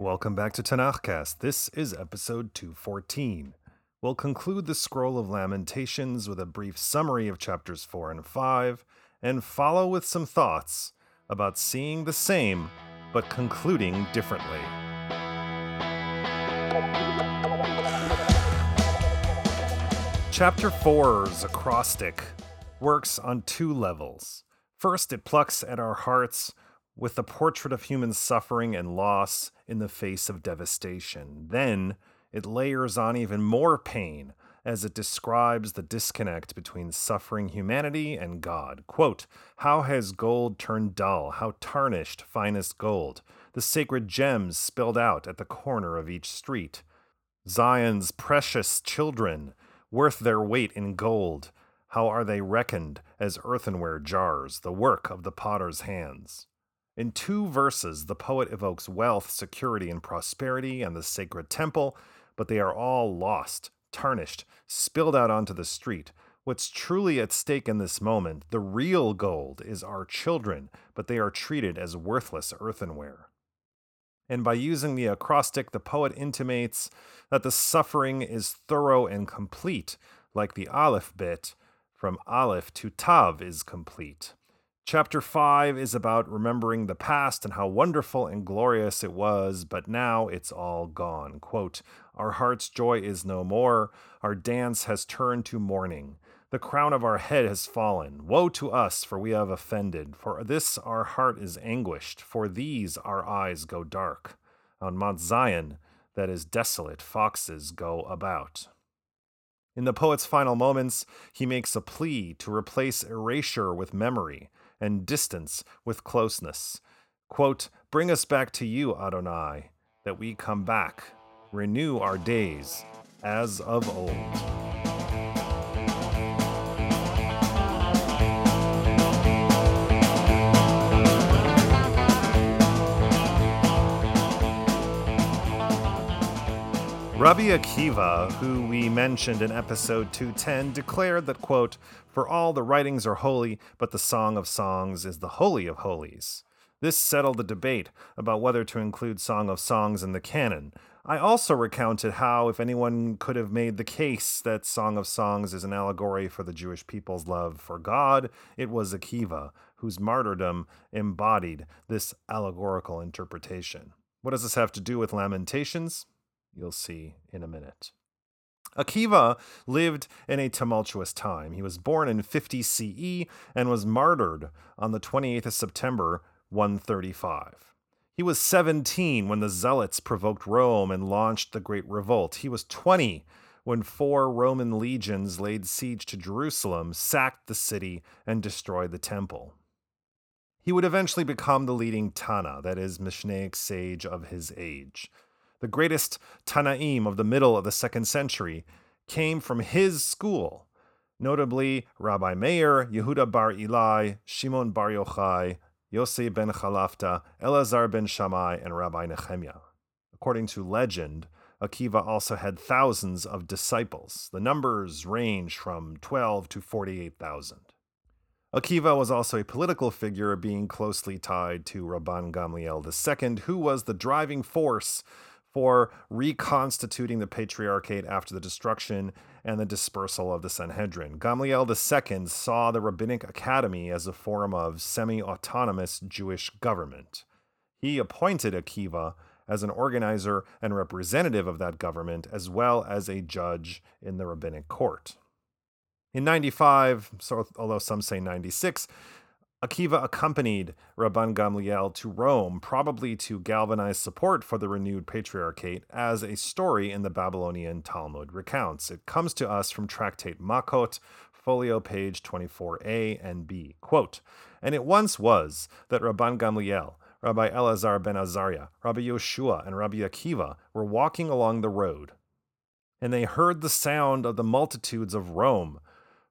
Welcome back to Tanakhcast. This is episode 214. We'll conclude the Scroll of Lamentations with a brief summary of chapters 4 and 5, and follow with some thoughts about seeing the same but concluding differently. Chapter 4's acrostic works on two levels. First, it plucks at our hearts with the portrait of human suffering and loss in the face of devastation. Then, it layers on even more pain as it describes the disconnect between suffering humanity and God. Quote, How has gold turned dull? How tarnished finest gold? The sacred gems spilled out at the corner of each street. Zion's precious children, worth their weight in gold, how are they reckoned as earthenware jars, the work of the potter's hands? In two verses, the poet evokes wealth, security, and prosperity and the sacred temple, but they are all lost, tarnished, spilled out onto the street. What's truly at stake in this moment, the real gold, is our children, but they are treated as worthless earthenware. And by using the acrostic, the poet intimates that the suffering is thorough and complete, like the Aleph bet from Aleph to Tav is complete. Chapter 5 is about remembering the past and how wonderful and glorious it was, but now it's all gone. Quote, Our heart's joy is no more, our dance has turned to mourning. The crown of our head has fallen. Woe to us, for we have offended. For this our heart is anguished. For these our eyes go dark. On Mount Zion, that is desolate, foxes go about. In the poet's final moments, he makes a plea to replace erasure with memory and distance with closeness. Quote, Bring us back to you, Adonai, that we come back, renew our days as of old. Rabbi Akiva, who we mentioned in episode 210, declared that, quote, For all the writings are holy, but the Song of Songs is the Holy of Holies. This settled the debate about whether to include Song of Songs in the canon. I also recounted how, if anyone could have made the case that Song of Songs is an allegory for the Jewish people's love for God, it was Akiva, whose martyrdom embodied this allegorical interpretation. What does this have to do with Lamentations? You'll see in a minute. Akiva lived in a tumultuous time. He was born in 50 CE and was martyred on the 28th of September 135. He was 17 when the Zealots provoked Rome and launched the Great Revolt. He was 20 when four Roman legions laid siege to Jerusalem, sacked the city, and destroyed the temple. He would eventually become the leading Tana, that is, Mishnaic sage of his age the greatest Tanaim of the middle of the second century, came from his school, notably Rabbi Meir, Yehuda bar Ilai, Shimon bar Yochai, Yosei ben Chalafta, Elazar ben Shammua, and Rabbi Nehemiah. According to legend, Akiva also had thousands of disciples. The numbers range from 12 to 48,000. Akiva was also a political figure, being closely tied to Rabban Gamliel II, who was the driving force for reconstituting the Patriarchate after the destruction and the dispersal of the Sanhedrin. Gamliel II saw the Rabbinic Academy as a form of semi autonomous Jewish government. He appointed Akiva as an organizer and representative of that government, as well as a judge in the rabbinic court. In 95, so, although some say 96, Akiva accompanied Rabban Gamliel to Rome, probably to galvanize support for the renewed patriarchate, as a story in the Babylonian Talmud recounts. It comes to us from Tractate Makot, folio page 24a and b. Quote, And it once was that Rabban Gamliel, Rabbi Elazar ben Azariah, Rabbi Yoshua, and Rabbi Akiva were walking along the road, and they heard the sound of the multitudes of Rome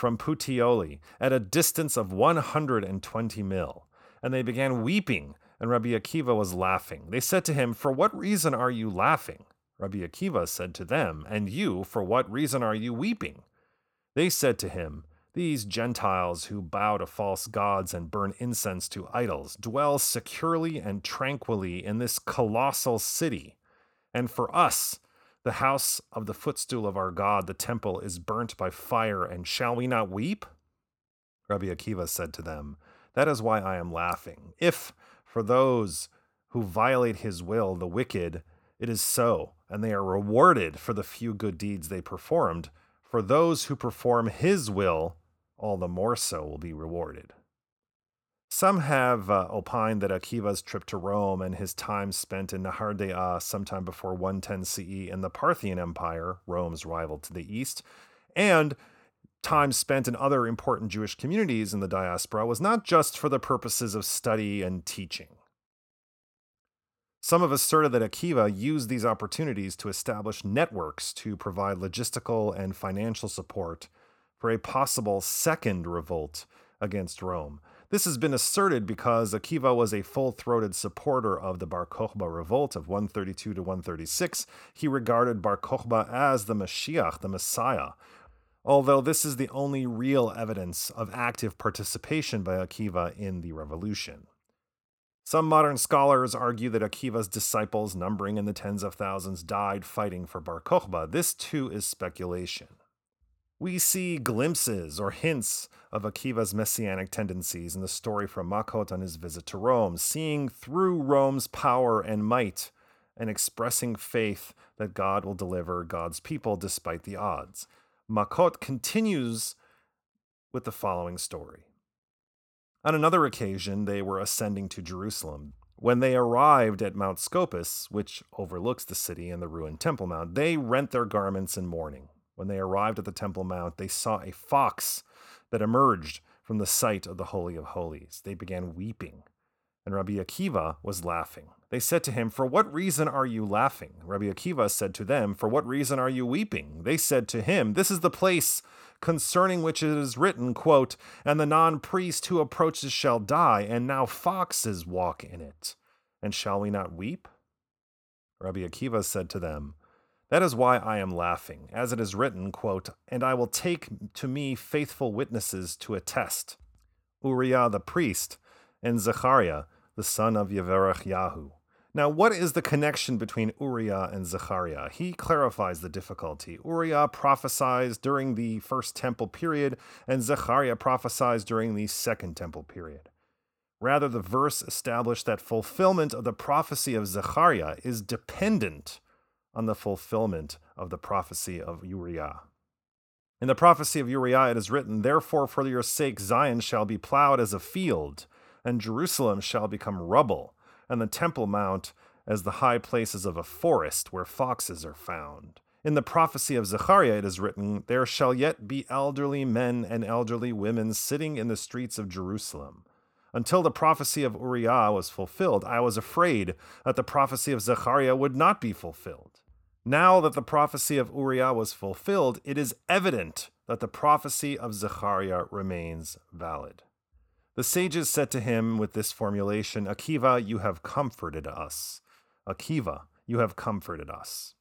from Puteoli at a distance of 120 mil. And they began weeping, and Rabbi Akiva was laughing. They said to him, For what reason are you laughing? Rabbi Akiva said to them, And you, for what reason are you weeping? They said to him, These Gentiles who bow to false gods and burn incense to idols dwell securely and tranquilly in this colossal city. And for us, the house of the footstool of our God, the temple, is burnt by fire, and shall we not weep? Rabbi Akiva said to them, That is why I am laughing. If, for those who violate his will, the wicked, it is so, and they are rewarded for the few good deeds they performed, for those who perform his will, all the more so will be rewarded. Some have uh, opined that Akiva's trip to Rome and his time spent in Nahar sometime before 110 CE in the Parthian Empire, Rome's rival to the east, and time spent in other important Jewish communities in the diaspora was not just for the purposes of study and teaching. Some have asserted that Akiva used these opportunities to establish networks to provide logistical and financial support for a possible second revolt against Rome. This has been asserted because Akiva was a full throated supporter of the Bar Kokhba revolt of 132 to 136. He regarded Bar Kokhba as the Mashiach, the Messiah, although this is the only real evidence of active participation by Akiva in the revolution. Some modern scholars argue that Akiva's disciples, numbering in the tens of thousands, died fighting for Bar Kokhba. This too is speculation. We see glimpses or hints of Akiva's messianic tendencies in the story from Makot on his visit to Rome, seeing through Rome's power and might and expressing faith that God will deliver God's people despite the odds. Makot continues with the following story. On another occasion, they were ascending to Jerusalem. When they arrived at Mount Scopus, which overlooks the city and the ruined Temple Mount, they rent their garments in mourning. When they arrived at the Temple Mount, they saw a fox that emerged from the site of the Holy of Holies. They began weeping, and Rabbi Akiva was laughing. They said to him, For what reason are you laughing? Rabbi Akiva said to them, For what reason are you weeping? They said to him, This is the place concerning which it is written, quote, And the non priest who approaches shall die, and now foxes walk in it. And shall we not weep? Rabbi Akiva said to them, That is why I am laughing, as it is written, quote, And I will take to me faithful witnesses to attest, Uriah the priest, and Zechariah the son of Yeverechyahu now, what is the connection between Uriah and Zechariah? He clarifies the difficulty. Uriah prophesies during the first temple period, and Zechariah prophesies during the second temple period. Rather, the verse established that fulfillment of the prophecy of Zechariah is dependent on the fulfillment of the prophecy of Uriah. In the prophecy of Uriah, it is written, Therefore, for your sake, Zion shall be plowed as a field, and Jerusalem shall become rubble and the Temple Mount as the high places of a forest where foxes are found. In the prophecy of Zechariah it is written, There shall yet be elderly men and elderly women sitting in the streets of Jerusalem. Until the prophecy of Uriah was fulfilled, I was afraid that the prophecy of Zechariah would not be fulfilled. Now that the prophecy of Uriah was fulfilled, it is evident that the prophecy of Zechariah remains valid. The sages said to him with this formulation Akiva, you have comforted us. Akiva, you have comforted us.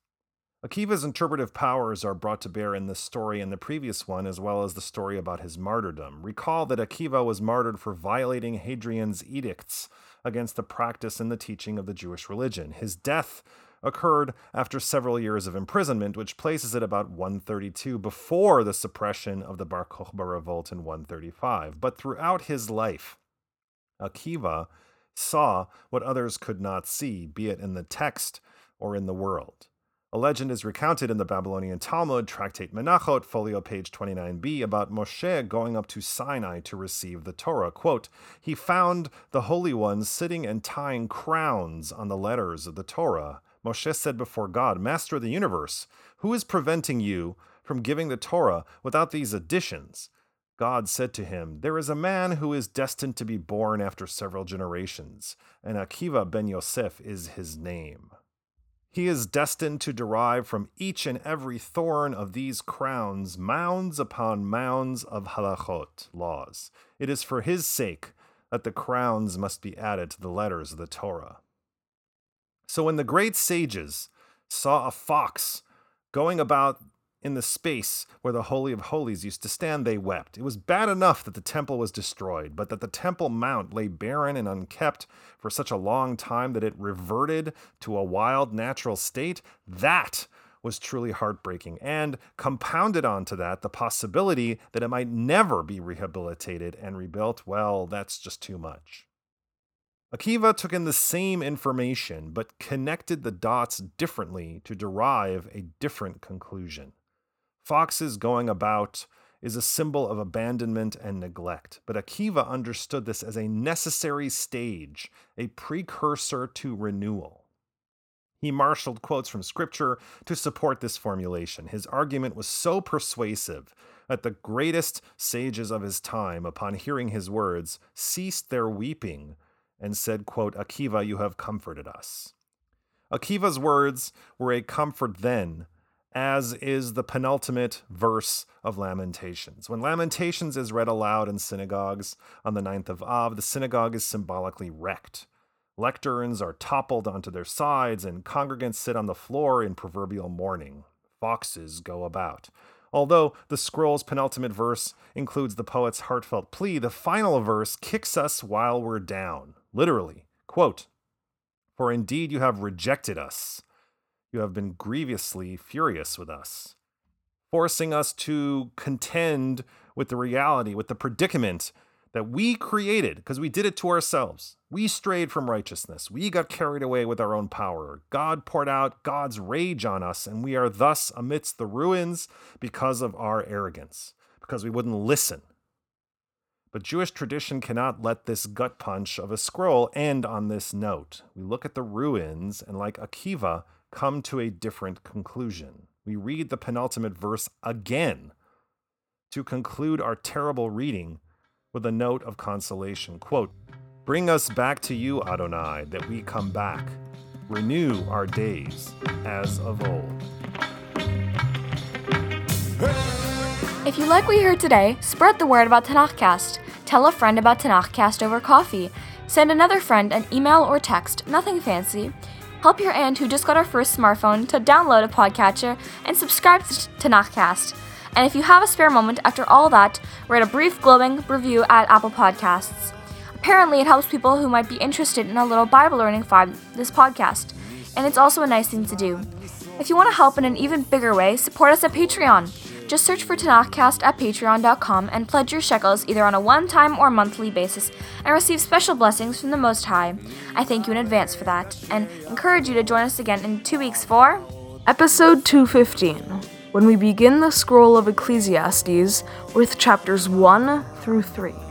Akiva's interpretive powers are brought to bear in this story and the previous one, as well as the story about his martyrdom. Recall that Akiva was martyred for violating Hadrian's edicts against the practice and the teaching of the Jewish religion. His death occurred after several years of imprisonment, which places it about 132 before the suppression of the Bar Kokhba revolt in 135. But throughout his life, Akiva saw what others could not see, be it in the text or in the world. A legend is recounted in the Babylonian Talmud, Tractate Menachot, folio page 29b, about Moshe going up to Sinai to receive the Torah. Quote, He found the Holy Ones sitting and tying crowns on the letters of the Torah. Moshe said before God, Master of the universe, who is preventing you from giving the Torah without these additions? God said to him, There is a man who is destined to be born after several generations, and Akiva ben Yosef is his name. He is destined to derive from each and every thorn of these crowns mounds upon mounds of halachot, laws. It is for his sake that the crowns must be added to the letters of the Torah. So when the great sages saw a fox going about in the space where the Holy of Holies used to stand, they wept. It was bad enough that the temple was destroyed, but that the Temple Mount lay barren and unkept for such a long time that it reverted to a wild natural state, that was truly heartbreaking. And compounded onto that, the possibility that it might never be rehabilitated and rebuilt, well, that's just too much. Akiva took in the same information, but connected the dots differently to derive a different conclusion. Fox's going about is a symbol of abandonment and neglect, but Akiva understood this as a necessary stage, a precursor to renewal. He marshaled quotes from scripture to support this formulation. His argument was so persuasive that the greatest sages of his time, upon hearing his words, ceased their weeping and said, quote, Akiva, you have comforted us. Akiva's words were a comfort then, as is the penultimate verse of Lamentations. When Lamentations is read aloud in synagogues on the ninth of Av, the synagogue is symbolically wrecked. Lecterns are toppled onto their sides, and congregants sit on the floor in proverbial mourning. Foxes go about. Although the scroll's penultimate verse includes the poet's heartfelt plea, the final verse kicks us while we're down. Literally, quote, For indeed you have rejected us. You have been grievously furious with us, forcing us to contend with the reality, with the predicament that we created because we did it to ourselves. We strayed from righteousness. We got carried away with our own power. God poured out God's rage on us, and we are thus amidst the ruins because of our arrogance, because we wouldn't listen. But Jewish tradition cannot let this gut punch of a scroll end on this note. We look at the ruins and, like Akiva, come to a different conclusion. We read the penultimate verse again to conclude our terrible reading with a note of consolation. Quote, Bring us back to you, Adonai, that we come back. Renew our days as of old. If you like what you heard today, spread the word about Tanakhcast. Tell a friend about Tanakhcast over coffee. Send another friend an email or text, nothing fancy. Help your aunt who just got her first smartphone to download a podcatcher and subscribe to Tanakhcast. And if you have a spare moment after all that, write a brief glowing review at Apple Podcasts. Apparently, it helps people who might be interested in a little Bible learning from this podcast, and it's also a nice thing to do. If you want to help in an even bigger way, support us at Patreon. Just search for Tanakhcast at patreon.com and pledge your shekels either on a one time or monthly basis and receive special blessings from the Most High. I thank you in advance for that and encourage you to join us again in two weeks for Episode 215, when we begin the scroll of Ecclesiastes with chapters 1 through 3.